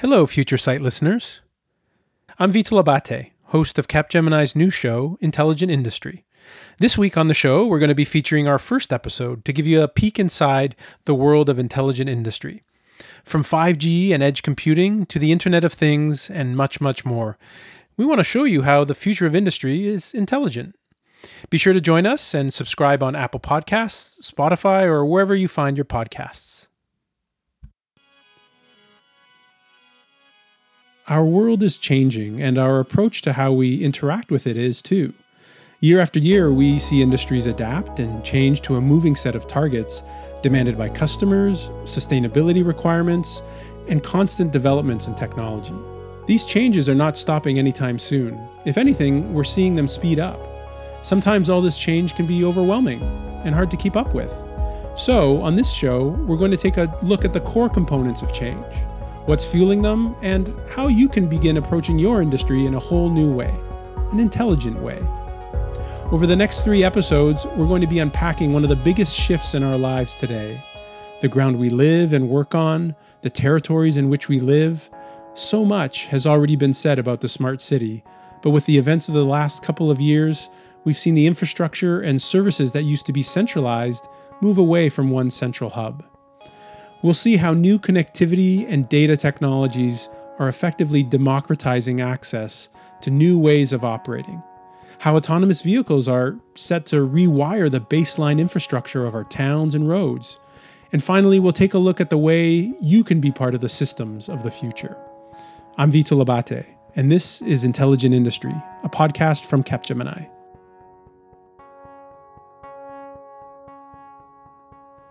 Hello, Future site listeners. I'm Vito Labate, host of Capgemini's new show, Intelligent Industry. This week on the show, we're going to be featuring our first episode to give you a peek inside the world of intelligent industry. From 5G and edge computing to the Internet of Things and much, much more, we want to show you how the future of industry is intelligent. Be sure to join us and subscribe on Apple Podcasts, Spotify, or wherever you find your podcasts. Our world is changing, and our approach to how we interact with it is too. Year after year, we see industries adapt and change to a moving set of targets demanded by customers, sustainability requirements, and constant developments in technology. These changes are not stopping anytime soon. If anything, we're seeing them speed up. Sometimes all this change can be overwhelming and hard to keep up with. So, on this show, we're going to take a look at the core components of change what's fueling them, and how you can begin approaching your industry in a whole new way, an intelligent way. Over the next three episodes, we're going to be unpacking one of the biggest shifts in our lives today the ground we live and work on, the territories in which we live. So much has already been said about the smart city, but with the events of the last couple of years, we've seen the infrastructure and services that used to be centralized move away from one central hub we'll see how new connectivity and data technologies are effectively democratizing access to new ways of operating, how autonomous vehicles are set to rewire the baseline infrastructure of our towns and roads. And finally, we'll take a look at the way you can be part of the systems of the future. I'm Vito Labate, and this is Intelligent Industry, a podcast from Capgemini.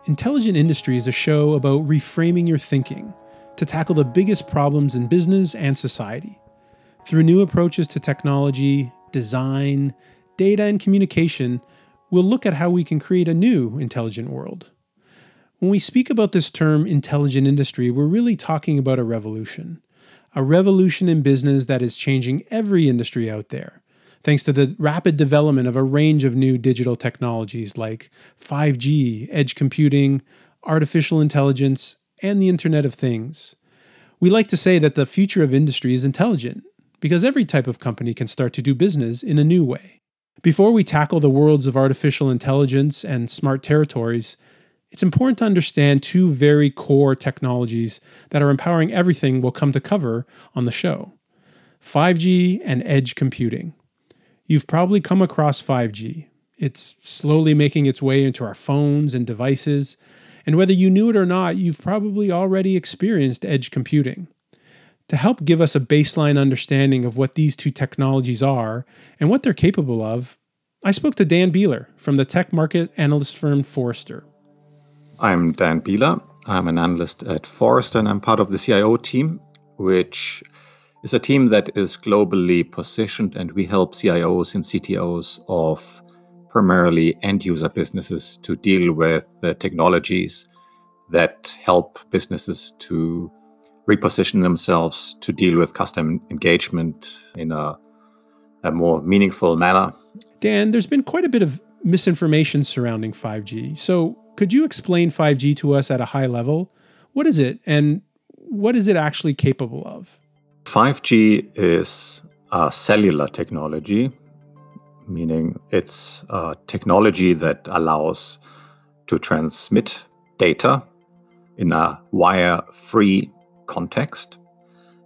Intelligent Industry is a show about reframing your thinking to tackle the biggest problems in business and society. Through new approaches to technology, design, data, and communication, we'll look at how we can create a new intelligent world. When we speak about this term intelligent industry, we're really talking about a revolution. A revolution in business that is changing every industry out there thanks to the rapid development of a range of new digital technologies like 5G, edge computing, artificial intelligence, and the Internet of Things. We like to say that the future of industry is intelligent because every type of company can start to do business in a new way. Before we tackle the worlds of artificial intelligence and smart territories, it's important to understand two very core technologies that are empowering everything we'll come to cover on the show 5G and edge computing. You've probably come across 5G. It's slowly making its way into our phones and devices, and whether you knew it or not, you've probably already experienced edge computing. To help give us a baseline understanding of what these two technologies are and what they're capable of, I spoke to Dan Bieler from the tech market analyst firm Forrester. I'm Dan Bieler. I'm an analyst at Forrester and I'm part of the CIO team, which is a team that is globally positioned, and we help CIOs and CTOs of primarily end user businesses to deal with the technologies that help businesses to reposition themselves to deal with customer engagement in a, a more meaningful manner. Dan, there's been quite a bit of misinformation surrounding 5G. So, could you explain 5G to us at a high level? What is it and what is it actually capable of? 5G is a cellular technology, meaning it's a technology that allows to transmit data in a wire free context.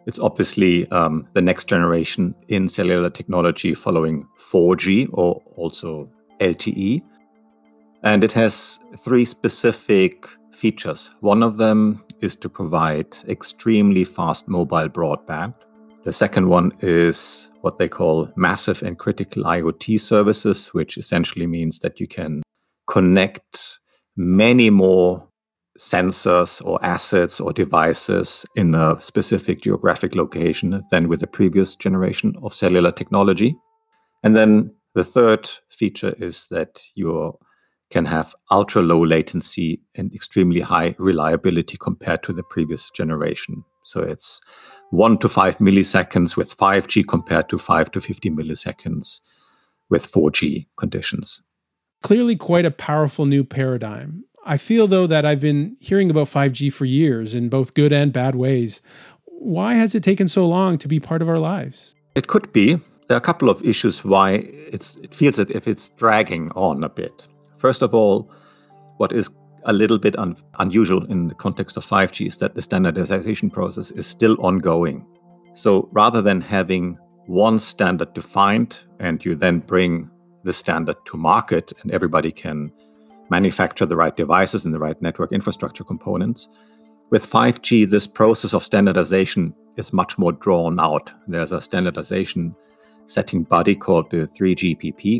It's obviously um, the next generation in cellular technology following 4G or also LTE. And it has three specific features. One of them is to provide extremely fast mobile broadband. The second one is what they call massive and critical IoT services, which essentially means that you can connect many more sensors or assets or devices in a specific geographic location than with the previous generation of cellular technology. And then the third feature is that you can have ultra low latency and extremely high reliability compared to the previous generation. So it's one to five milliseconds with 5G compared to five to 50 milliseconds with 4G conditions. Clearly, quite a powerful new paradigm. I feel, though, that I've been hearing about 5G for years in both good and bad ways. why has it taken so long to be part of our lives? It could be. There are a couple of issues why it's, it feels that if it's dragging on a bit. First of all, what is a little bit un- unusual in the context of 5G is that the standardization process is still ongoing. So rather than having one standard defined and you then bring the standard to market and everybody can manufacture the right devices and the right network infrastructure components, with 5G, this process of standardization is much more drawn out. There's a standardization setting body called the 3GPP,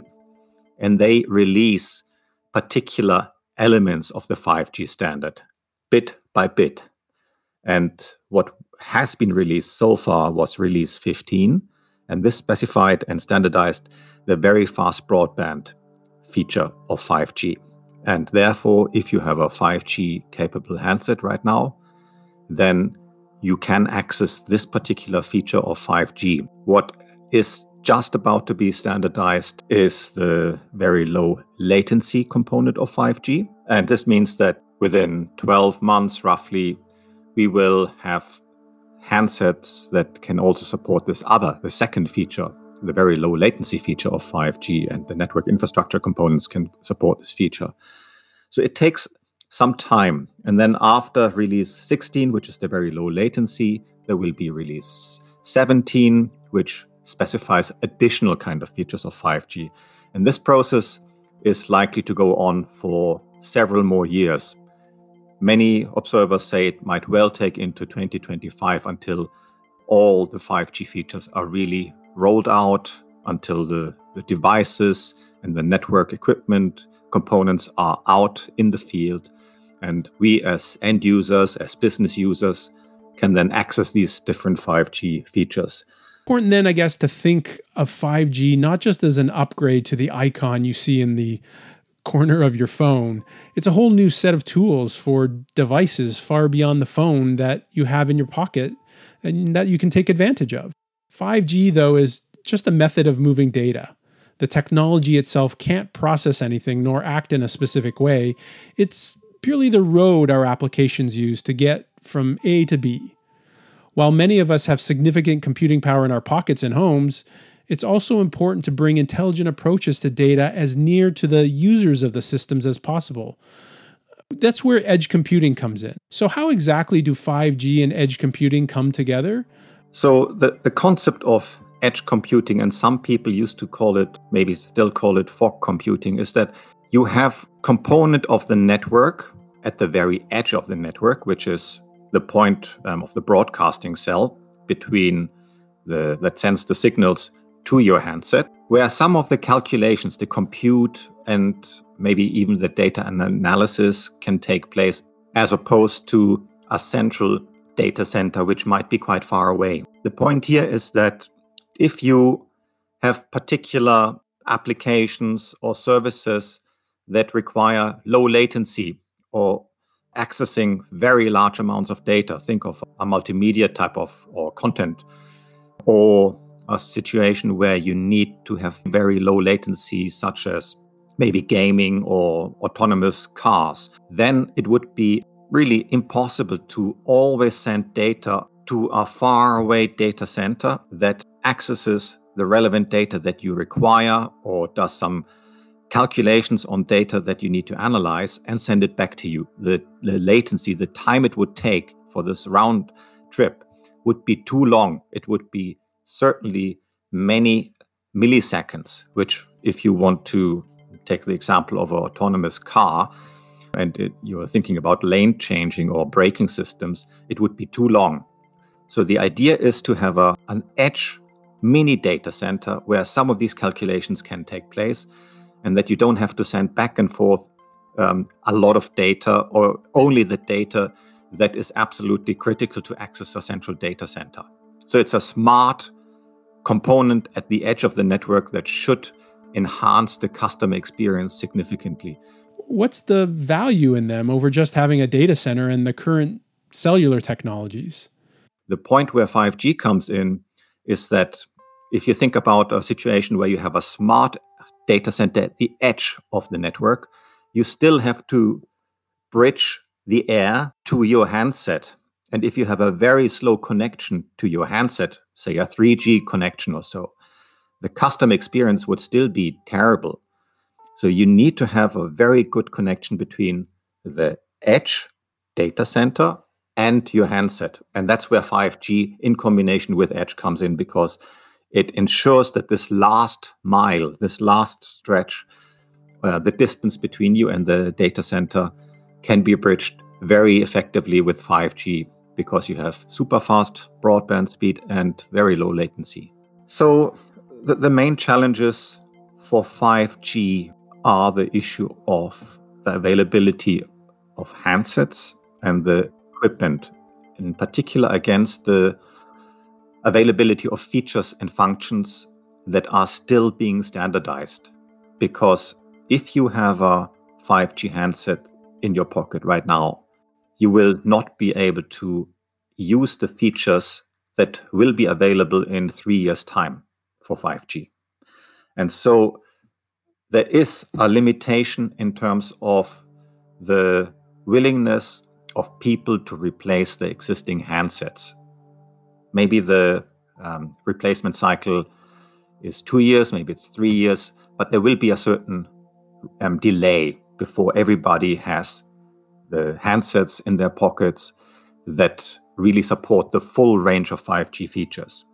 and they release particular elements of the 5G standard bit by bit. And what has been released so far was release 15, and this specified and standardized the very fast broadband feature of 5G. And therefore, if you have a 5G capable handset right now, then you can access this particular feature of 5G. What is just about to be standardized is the very low latency component of 5G. And this means that within 12 months, roughly, we will have handsets that can also support this other, the second feature, the very low latency feature of 5G, and the network infrastructure components can support this feature. So it takes some time. And then after release 16, which is the very low latency, there will be release 17, which specifies additional kind of features of 5G. And this process is likely to go on for several more years. Many observers say it might well take into 2025 until all the 5G features are really rolled out, until the, the devices and the network equipment components are out in the field. And we, as end users, as business users, can then access these different 5G features. Important then, I guess, to think of 5G not just as an upgrade to the icon you see in the corner of your phone. It's a whole new set of tools for devices far beyond the phone that you have in your pocket and that you can take advantage of. 5G, though, is just a method of moving data. The technology itself can't process anything nor act in a specific way. It's purely the road our applications use to get from A to B. While many of us have significant computing power in our pockets and homes, it's also important to bring intelligent approaches to data as near to the users of the systems as possible. That's where edge computing comes in. So, how exactly do 5G and edge computing come together? So, the, the concept of edge computing, and some people used to call it, maybe still call it fog computing, is that you have component of the network at the very edge of the network, which is the point um, of the broadcasting cell between the that sends the signals to your handset, where some of the calculations, the compute, and maybe even the data and analysis can take place, as opposed to a central data center, which might be quite far away. The point here is that if you have particular applications or services that require low latency or accessing very large amounts of data, think of a multimedia type of or content, or a situation where you need to have very low latency, such as maybe gaming or autonomous cars, then it would be really impossible to always send data to a far away data center that accesses the relevant data that you require or does some calculations on data that you need to analyze and send it back to you. The, the latency, the time it would take for this round trip would be too long. It would be certainly many milliseconds, which, if you want to take the example of an autonomous car and it, you're thinking about lane changing or braking systems, it would be too long. So the idea is to have a, an edge mini data center where some of these calculations can take place and that you don't have to send back and forth um, a lot of data or only the data that is absolutely critical to access a central data center. So it's a smart component at the edge of the network that should enhance the customer experience significantly. What's the value in them over just having a data center and the current cellular technologies? The point where 5G comes in is that if you think about a situation where you have a smart data center at the edge of the network, you still have to bridge the air to your handset. And if you have a very slow connection to your handset, say a 3G connection or so, the custom experience would still be terrible. So you need to have a very good connection between the edge data center and your handset. And that's where 5G in combination with edge comes in because it ensures that this last mile, this last stretch, uh, the distance between you and the data center can be bridged very effectively with 5G because you have super fast broadband speed and very low latency. So, the, the main challenges for 5G are the issue of the availability of handsets and the equipment, in particular against the availability of features and functions that are still being standardized. Because if you have a 5G handset in your pocket right now, you will not be able to use the features that will be available in three years' time for 5G. And so there is a limitation in terms of the willingness of people to replace the existing handsets. Maybe the um, replacement cycle is two years, maybe it's three years, but there will be a certain um, delay before everybody has the handsets in their pockets that really support the full range of 5G features.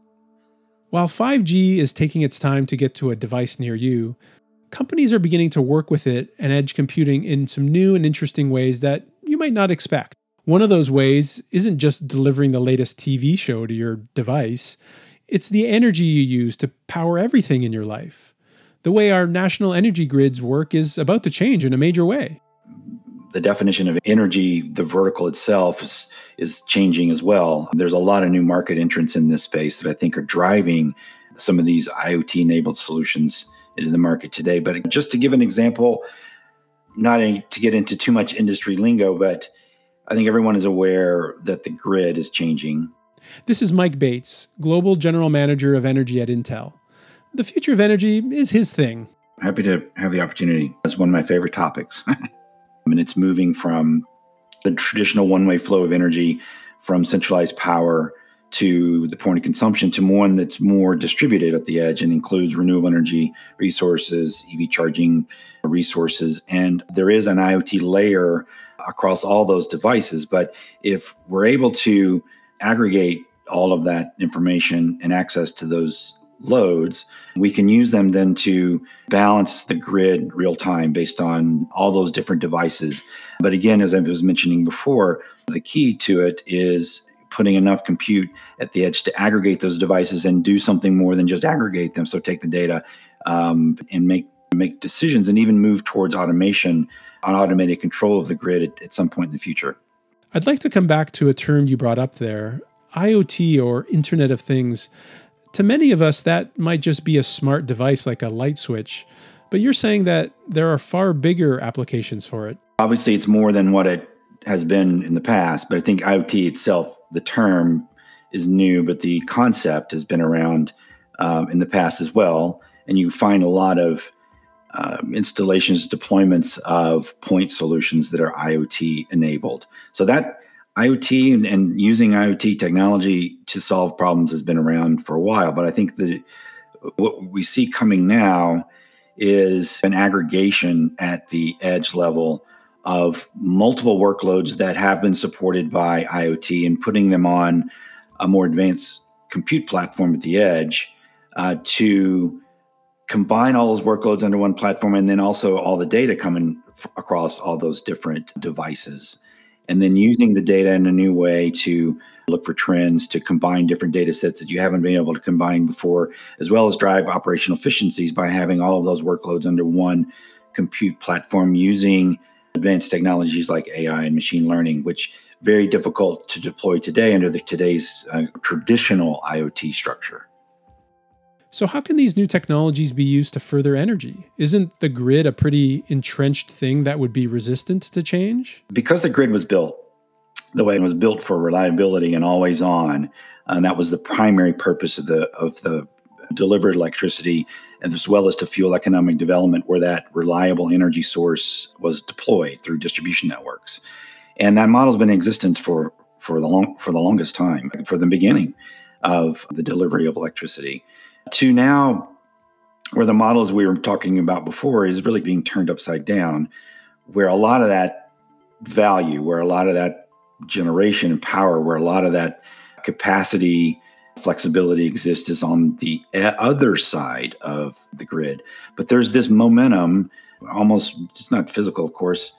While 5G is taking its time to get to a device near you, companies are beginning to work with it and edge computing in some new and interesting ways that you might not expect. One of those ways isn't just delivering the latest TV show to your device, it's the energy you use to power everything in your life. The way our national energy grids work is about to change in a major way the definition of energy, the vertical itself is, is changing as well. There's a lot of new market entrants in this space that I think are driving some of these IoT enabled solutions into the market today. But just to give an example, not to get into too much industry lingo, but I think everyone is aware that the grid is changing. This is Mike Bates, Global General Manager of Energy at Intel. The future of energy is his thing. Happy to have the opportunity. It's one of my favorite topics. and it's moving from the traditional one way flow of energy from centralized power to the point of consumption to one that's more distributed at the edge and includes renewable energy resources, EV charging resources. And there is an IoT layer across all those devices. But if we're able to aggregate all of that information and access to those loads, we can use them then to balance the grid real time based on all those different devices. But again, as I was mentioning before, the key to it is putting enough compute at the edge to aggregate those devices and do something more than just aggregate them. So take the data um, and make make decisions and even move towards automation on automated control of the grid at, at some point in the future. I'd like to come back to a term you brought up there IoT or Internet of Things. To many of us, that might just be a smart device like a light switch, but you're saying that there are far bigger applications for it. Obviously, it's more than what it has been in the past, but I think IoT itself, the term is new, but the concept has been around um, in the past as well. And you find a lot of um, installations, deployments of point solutions that are IoT enabled. So that IoT and, and, using IoT technology to solve problems has been around for a while, but I think that what we see coming now is an aggregation at the edge level of multiple workloads that have been supported by IoT and putting them on a more advanced compute platform at the edge uh, to combine all those workloads under one platform and then also all the data coming f- across all those different devices. And then using the data in a new way to look for trends to combine different data sets that you haven't been able to combine before as well as drive operational efficiencies by having all of those workloads under one compute platform using advanced technologies like ai and machine learning which very difficult to deploy today under the, today's uh, traditional iot structure so, how can these new technologies be used to further energy? Isn't the grid a pretty entrenched thing that would be resistant to change? Because the grid was built the way it was built for reliability and always on, and that was the primary purpose of the of the delivered electricity, as well as to fuel economic development, where that reliable energy source was deployed through distribution networks. And that model's been in existence for for the long for the longest time, for the beginning of the delivery of electricity, to now where the models we were talking about before is really being turned upside down, where a lot of that value, where a lot of that generation and power, where a lot of that capacity flexibility exists is on the other side of the grid. But there's this momentum, almost, it's not physical, of course,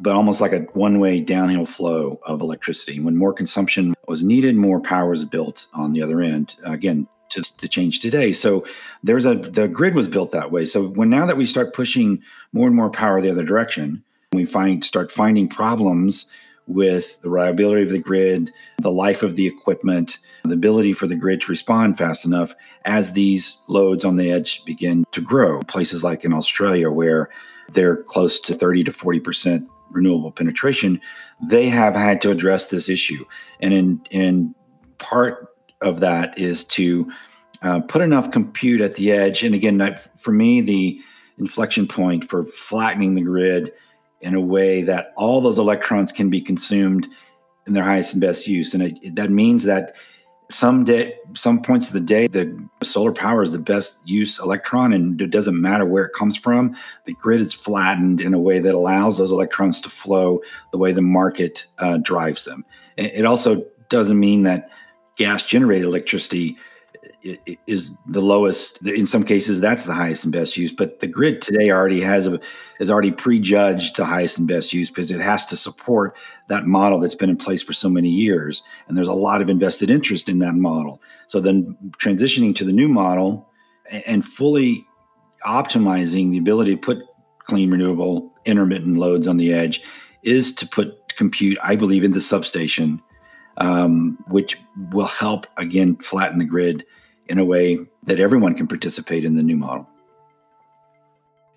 but almost like a one way downhill flow of electricity. When more consumption was needed, more power was built on the other end. Again, to, the change today. So there's a the grid was built that way. So when now that we start pushing more and more power the other direction, we find start finding problems with the reliability of the grid, the life of the equipment, the ability for the grid to respond fast enough as these loads on the edge begin to grow. Places like in Australia, where they're close to 30 to 40% renewable penetration, they have had to address this issue. And in, in part of that is to uh, put enough compute at the edge. And again, for me, the inflection point for flattening the grid in a way that all those electrons can be consumed in their highest and best use. And it, that means that some day, some points of the day, the solar power is the best use electron, and it doesn't matter where it comes from. The grid is flattened in a way that allows those electrons to flow the way the market uh, drives them. It also doesn't mean that gas generated electricity is the lowest. In some cases, that's the highest and best use. But the grid today already has a has already prejudged the highest and best use because it has to support that model that's been in place for so many years, and there's a lot of invested interest in that model. So then transitioning to the new model and fully optimizing the ability to put clean, renewable, intermittent loads on the edge is to put compute, I believe, in the substation, um, which will help again flatten the grid in a way that everyone can participate in the new model.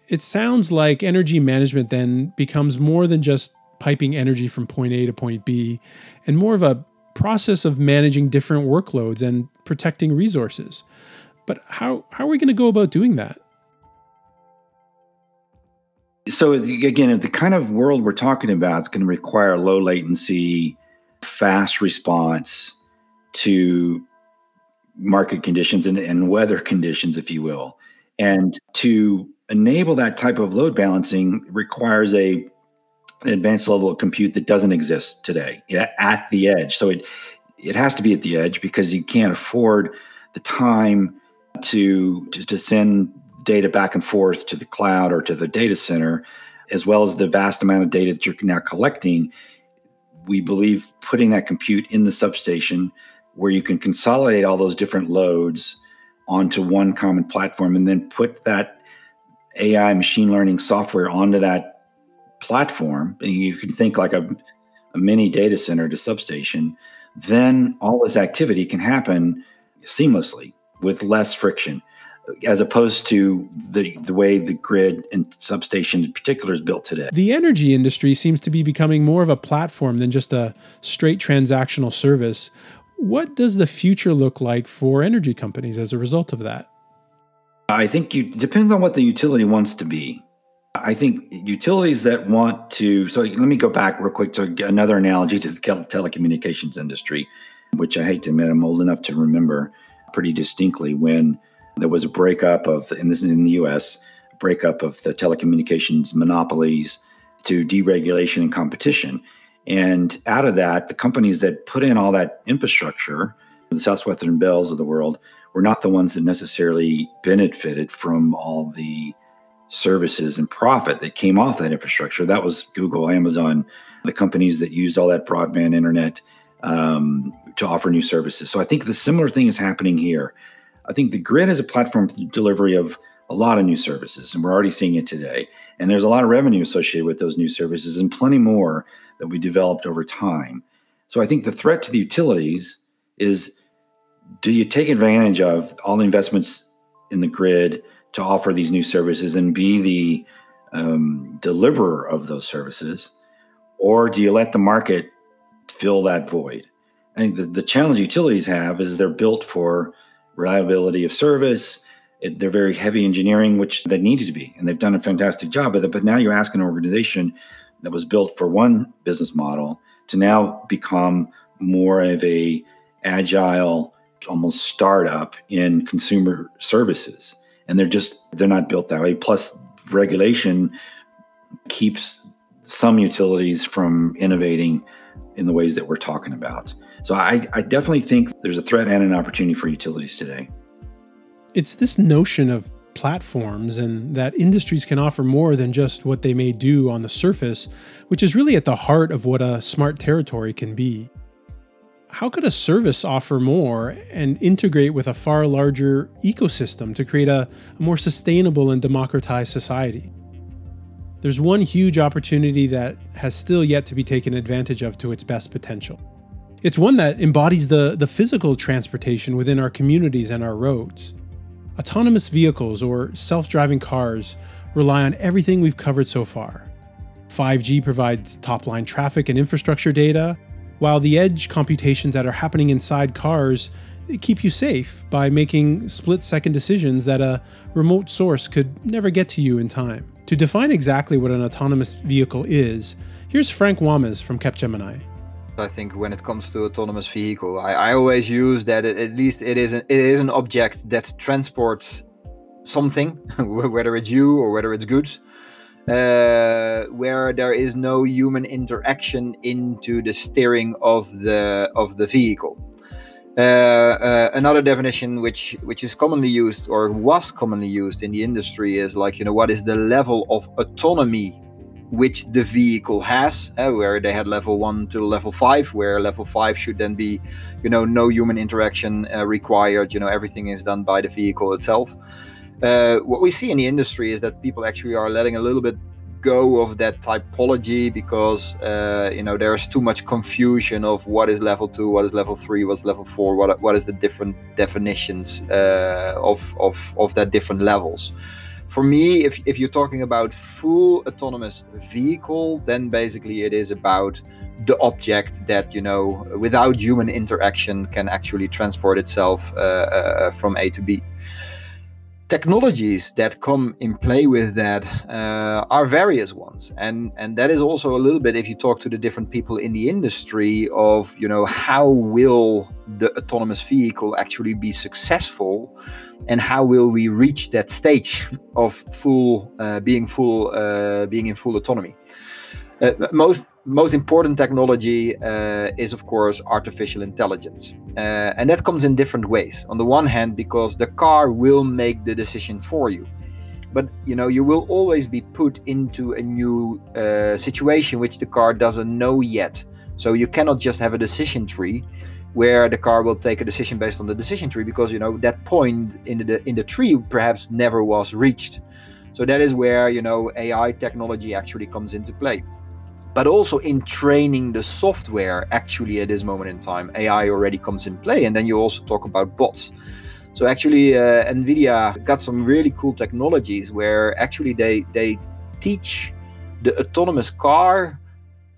It sounds like energy management then becomes more than just piping energy from point A to point B and more of a process of managing different workloads and protecting resources. But how, how are we going to go about doing that? So, again, the kind of world we're talking about is going to require low latency, fast response to market conditions and, and weather conditions, if you will. And to enable that type of load balancing requires a an advanced level of compute that doesn't exist today at the edge. So it it has to be at the edge because you can't afford the time to to, to send data back and forth to the cloud or to the data center, as well as the vast amount of data that you're now collecting. We believe putting that compute in the substation where you can consolidate all those different loads onto one common platform and then put that AI machine learning software onto that platform. And you can think like a, a mini data center to substation. Then all this activity can happen seamlessly with less friction as opposed to the the way the grid and substation in particular is built today. The energy industry seems to be becoming more of a platform than just a straight transactional service what does the future look like for energy companies as a result of that? I think it depends on what the utility wants to be. I think utilities that want to, so let me go back real quick to another analogy to the telecommunications industry, which I hate to admit I'm old enough to remember pretty distinctly when there was a breakup of, and this is in the US, breakup of the telecommunications monopolies to deregulation and competition. And out of that, the companies that put in all that infrastructure, the Southwestern Bells of the world, were not the ones that necessarily benefited from all the services and profit that came off that infrastructure. That was Google, Amazon, the companies that used all that broadband internet um, to offer new services. So I think the similar thing is happening here. I think the grid is a platform for the delivery of a lot of new services, and we're already seeing it today. And there's a lot of revenue associated with those new services and plenty more that we developed over time. So I think the threat to the utilities is do you take advantage of all the investments in the grid to offer these new services and be the um, deliverer of those services? Or do you let the market fill that void? I think the, the challenge utilities have is they're built for reliability of service. It, they're very heavy engineering, which they needed to be, and they've done a fantastic job it. But now you're asking an organization that was built for one business model to now become more of a agile, almost startup in consumer services, and they're just they're not built that way. Plus, regulation keeps some utilities from innovating in the ways that we're talking about. So I, I definitely think there's a threat and an opportunity for utilities today. It's this notion of platforms and that industries can offer more than just what they may do on the surface, which is really at the heart of what a smart territory can be. How could a service offer more and integrate with a far larger ecosystem to create a, a more sustainable and democratized society? There's one huge opportunity that has still yet to be taken advantage of to its best potential. It's one that embodies the, the physical transportation within our communities and our roads. Autonomous vehicles or self driving cars rely on everything we've covered so far. 5G provides top line traffic and infrastructure data, while the edge computations that are happening inside cars keep you safe by making split second decisions that a remote source could never get to you in time. To define exactly what an autonomous vehicle is, here's Frank Wammes from Capgemini. I think when it comes to autonomous vehicle, I, I always use that it, at least it is an, it is an object that transports something, whether it's you or whether it's goods, uh, where there is no human interaction into the steering of the of the vehicle. Uh, uh, another definition which which is commonly used or was commonly used in the industry is like you know what is the level of autonomy which the vehicle has uh, where they had level 1 to level 5 where level 5 should then be you know no human interaction uh, required you know everything is done by the vehicle itself uh, what we see in the industry is that people actually are letting a little bit go of that typology because you know there's too much confusion of what is level two, what is level three, what's level four, what what is the different definitions of of of that different levels. For me, if if you're talking about full autonomous vehicle, then basically it is about the object that you know without human interaction can actually transport itself uh, uh from A to B. Technologies that come in play with that uh, are various ones. And and that is also a little bit if you talk to the different people in the industry of you know how will the autonomous vehicle actually be successful and how will we reach that stage of full uh, being full uh, being in full autonomy? Uh, most most important technology uh, is of course artificial intelligence. Uh, and that comes in different ways. On the one hand because the car will make the decision for you. But you know you will always be put into a new uh, situation which the car doesn't know yet. So you cannot just have a decision tree where the car will take a decision based on the decision tree because you know that point in the in the tree perhaps never was reached. So that is where you know ai technology actually comes into play. But also in training the software actually at this moment in time ai already comes in play. And then you also talk about bots. So actually uh, nvidia got some really cool technologies where actually they they teach the autonomous car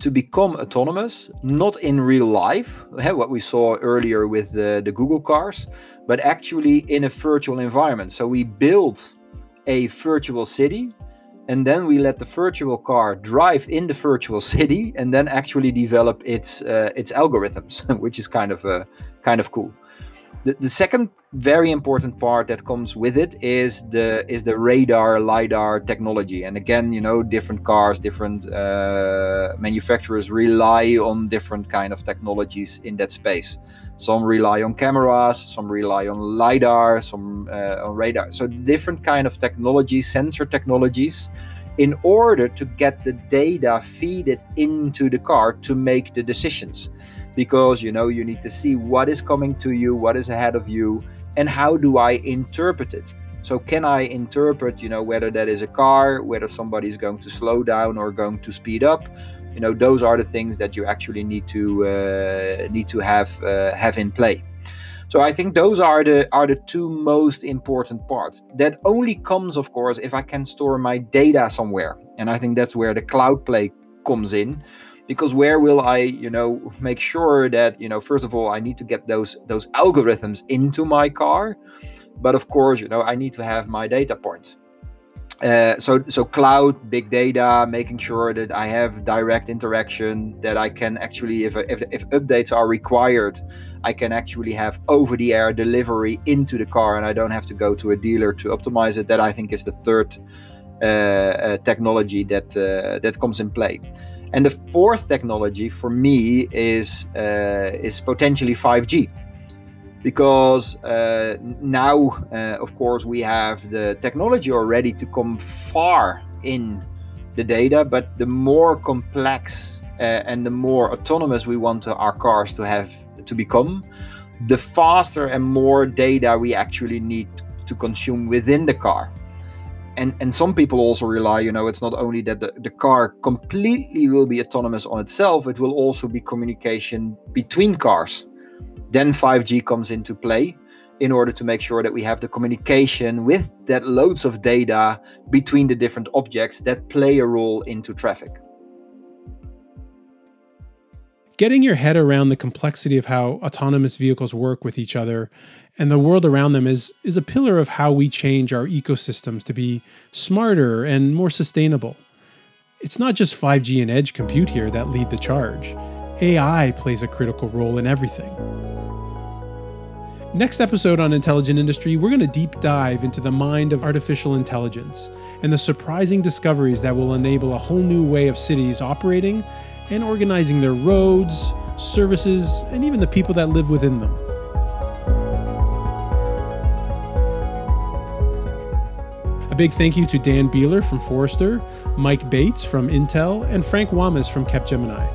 to become autonomous not in real life what we saw earlier with the, the google cars but actually in a virtual environment. So we build a virtual city and then we let the virtual car drive in the virtual city and then actually develop its uh, its algorithms which is kind of uh, kind of cool the, the second very important part that comes with it is the is the radar lidar technology. And again you know different cars different uh, manufacturers rely on different kind of technologies in that space. Some rely on cameras some rely on lidar some uh, on radar. So different kind of technologies sensor technologies in order to get the data feed it into the car to make the decisions because you know you need to see what is coming to you what is ahead of you and how do i interpret it? So can i interpret you know whether that is a car whether somebody is going to slow down or going to speed up? You know those are the things that you actually need to uh, need to have uh, have in play. So i think those are the are the two most important parts. That only comes of course if i can store my data somewhere. And i think that's where the cloud play comes in because where will i you know make sure that you know first of all i need to get those those algorithms into my car but of course you know i need to have my data points uh, so so cloud, big data, making sure that I have direct interaction, that I can actually, if if, if updates are required, I can actually have over-the-air delivery into the car, and I don't have to go to a dealer to optimize it. That I think is the third uh, uh, technology that uh, that comes in play. And the fourth technology for me is uh, is potentially 5G because uh, now, uh, of course, we have the technology already to come far in the data, but the more complex uh, and the more autonomous we want our cars to have to become, the faster and more data we actually need to consume within the car. And, and some people also rely, you know, it's not only that the, the car completely will be autonomous on itself, it will also be communication between cars then 5G comes into play in order to make sure that we have the communication with that loads of data between the different objects that play a role into traffic. Getting your head around the complexity of how autonomous vehicles work with each other and the world around them is, is a pillar of how we change our ecosystems to be smarter and more sustainable. It's not just 5G and edge compute here that lead the charge. AI plays a critical role in everything. Next episode on Intelligent Industry, we're going to deep dive into the mind of artificial intelligence and the surprising discoveries that will enable a whole new way of cities operating and organizing their roads, services, and even the people that live within them. A big thank you to Dan Bieler from Forrester, Mike Bates from Intel, and Frank Wammes from Capgemini.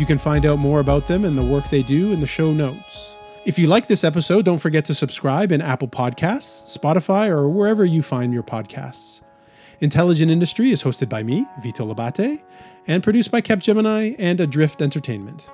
You can find out more about them and the work they do in the show notes. If you like this episode, don't forget to subscribe in Apple Podcasts, Spotify, or wherever you find your podcasts. Intelligent Industry is hosted by me, Vito Labate, and produced by Capgemini and Adrift Entertainment.